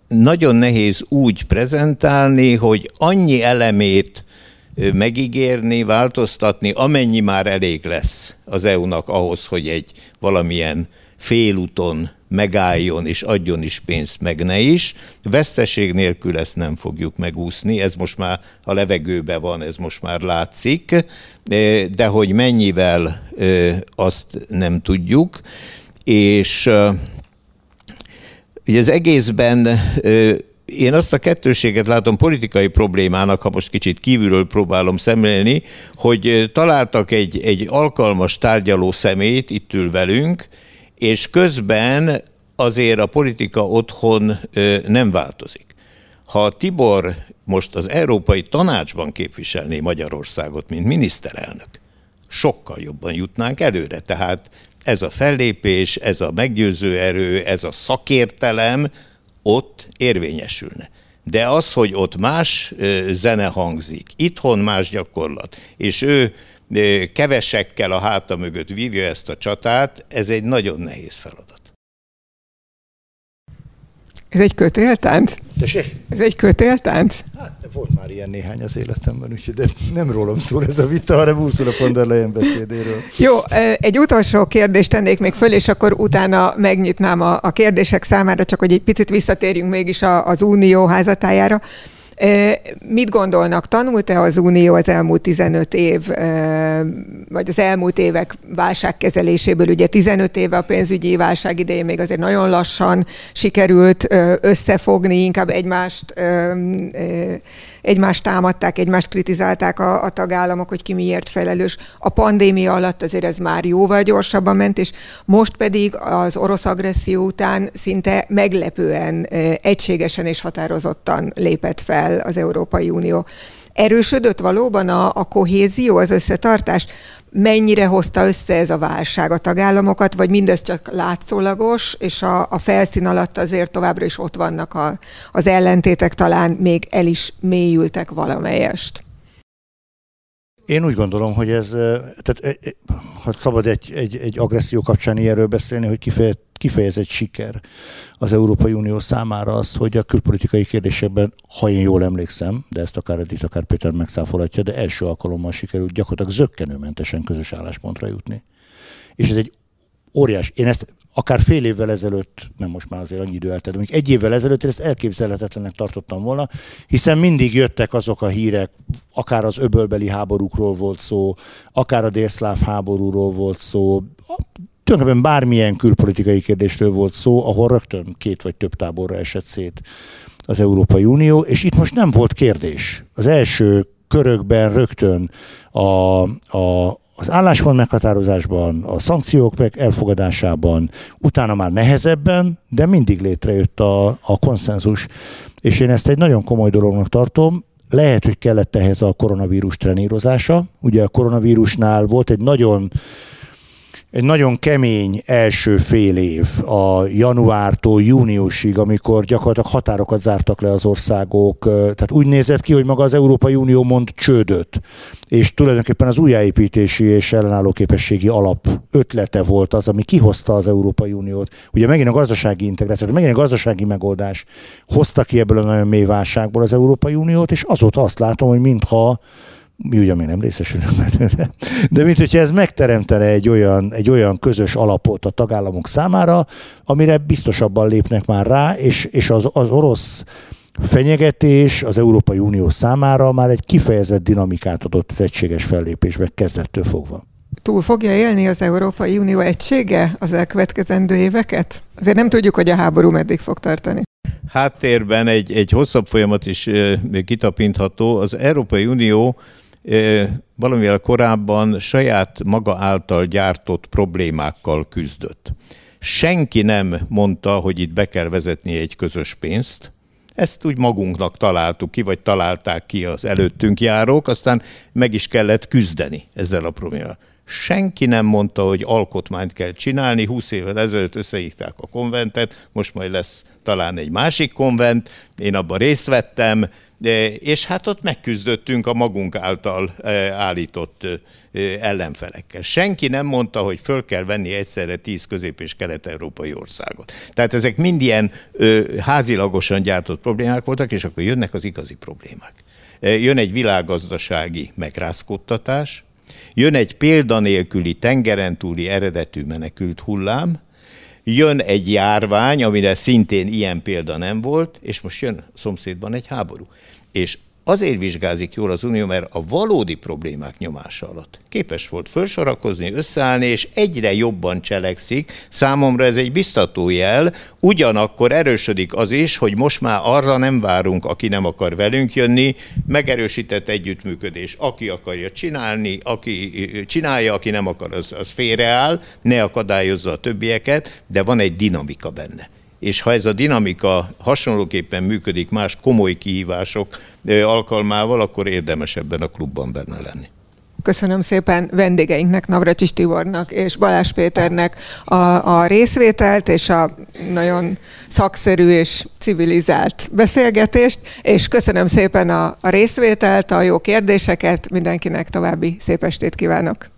nagyon nehéz úgy prezentálni, hogy annyi elemét megígérni, változtatni, amennyi már elég lesz az EU-nak ahhoz, hogy egy valamilyen félúton megálljon és adjon is pénzt, meg ne is. Veszteség nélkül ezt nem fogjuk megúszni, ez most már a levegőbe van, ez most már látszik, de hogy mennyivel azt nem tudjuk, és ugye az egészben én azt a kettőséget látom politikai problémának, ha most kicsit kívülről próbálom szemlélni, hogy találtak egy, egy alkalmas tárgyaló szemét, itt ül velünk, és közben azért a politika otthon nem változik. Ha Tibor most az Európai Tanácsban képviselné Magyarországot, mint miniszterelnök, sokkal jobban jutnánk előre. Tehát ez a fellépés, ez a meggyőző erő, ez a szakértelem ott érvényesülne. De az, hogy ott más zene hangzik, itthon más gyakorlat, és ő kevesekkel a háta mögött vívja ezt a csatát, ez egy nagyon nehéz feladat. Ez egy kötéltánc? Tessék? Ez egy kötéltánc? Hát volt már ilyen néhány az életemben, úgyhogy de nem rólam szól ez a vita, hanem Ursula von der Leyen beszédéről. Jó, egy utolsó kérdést tennék még föl, és akkor utána megnyitnám a, a kérdések számára, csak hogy egy picit visszatérjünk mégis az Unió házatájára. Mit gondolnak, tanult-e az Unió az elmúlt 15 év, vagy az elmúlt évek válságkezeléséből? Ugye 15 éve a pénzügyi válság idején még azért nagyon lassan sikerült összefogni, inkább egymást egymást támadták, egymást kritizálták a, a tagállamok, hogy ki miért felelős. A pandémia alatt azért ez már jóval gyorsabban ment, és most pedig az orosz agresszió után szinte meglepően egységesen és határozottan lépett fel az Európai Unió. Erősödött valóban a, a kohézió, az összetartás? mennyire hozta össze ez a válság a tagállamokat, vagy mindez csak látszólagos, és a, a felszín alatt azért továbbra is ott vannak a, az ellentétek, talán még el is mélyültek valamelyest? Én úgy gondolom, hogy ez, tehát ha szabad egy, egy, egy agresszió kapcsán ilyenről beszélni, hogy kifejezett kifejezett siker az Európai Unió számára az, hogy a külpolitikai kérdésekben, ha én jól emlékszem, de ezt akár Edith, akár Péter megszáfolhatja, de első alkalommal sikerült gyakorlatilag zöggenőmentesen közös álláspontra jutni. És ez egy óriás. Én ezt akár fél évvel ezelőtt, nem most már azért annyi idő eltelt, de egy évvel ezelőtt én ezt elképzelhetetlennek tartottam volna, hiszen mindig jöttek azok a hírek, akár az öbölbeli háborúkról volt szó, akár a délszláv háborúról volt szó, tulajdonképpen bármilyen külpolitikai kérdésről volt szó, ahol rögtön két vagy több táborra esett szét az Európai Unió, és itt most nem volt kérdés. Az első körökben rögtön a, a, az álláspont meghatározásban, a szankciók meg elfogadásában, utána már nehezebben, de mindig létrejött a, a konszenzus. És én ezt egy nagyon komoly dolognak tartom. Lehet, hogy kellett ehhez a koronavírus trenírozása. Ugye a koronavírusnál volt egy nagyon egy nagyon kemény első fél év a januártól júniusig, amikor gyakorlatilag határokat zártak le az országok. Tehát úgy nézett ki, hogy maga az Európai Unió mond csődöt. És tulajdonképpen az újjáépítési és ellenálló képességi alap ötlete volt az, ami kihozta az Európai Uniót. Ugye megint a gazdasági integráció, megint a gazdasági megoldás hozta ki ebből a nagyon mély válságból az Európai Uniót, és azóta azt látom, hogy mintha mi ugye még nem részesülünk belőle, de mint hogyha ez megteremtene egy olyan, egy olyan közös alapot a tagállamok számára, amire biztosabban lépnek már rá, és, és az, az orosz fenyegetés az Európai Unió számára már egy kifejezett dinamikát adott az egységes fellépésbe kezdettől fogva. Túl fogja élni az Európai Unió egysége az elkövetkezendő éveket? Azért nem tudjuk, hogy a háború meddig fog tartani. Háttérben egy, egy hosszabb folyamat is kitapintható. Az Európai Unió valamivel korábban saját maga által gyártott problémákkal küzdött. Senki nem mondta, hogy itt be kell vezetni egy közös pénzt, ezt úgy magunknak találtuk ki, vagy találták ki az előttünk járók, aztán meg is kellett küzdeni ezzel a problémával. Senki nem mondta, hogy alkotmányt kell csinálni, 20 évvel ezelőtt összehívták a konventet, most majd lesz talán egy másik konvent, én abban részt vettem, és hát ott megküzdöttünk a magunk által állított ellenfelekkel. Senki nem mondta, hogy föl kell venni egyszerre tíz közép- és kelet-európai országot. Tehát ezek mind ilyen házilagosan gyártott problémák voltak, és akkor jönnek az igazi problémák. Jön egy világgazdasági megrázkódtatás, jön egy példanélküli tengeren túli eredetű menekült hullám, jön egy járvány, amire szintén ilyen példa nem volt, és most jön szomszédban egy háború. És azért vizsgázik jól az Unió, mert a valódi problémák nyomása alatt. Képes volt felsorakozni, összeállni, és egyre jobban cselekszik. Számomra ez egy biztató jel, ugyanakkor erősödik az is, hogy most már arra nem várunk, aki nem akar velünk jönni, megerősített együttműködés. Aki akarja csinálni, aki csinálja, aki nem akar, az, az félreáll, ne akadályozza a többieket, de van egy dinamika benne és ha ez a dinamika hasonlóképpen működik más komoly kihívások alkalmával, akkor érdemes ebben a klubban benne lenni. Köszönöm szépen vendégeinknek, Navracsis Tibornak és Balázs Péternek a, a részvételt és a nagyon szakszerű és civilizált beszélgetést, és köszönöm szépen a, a részvételt, a jó kérdéseket, mindenkinek további szép estét kívánok!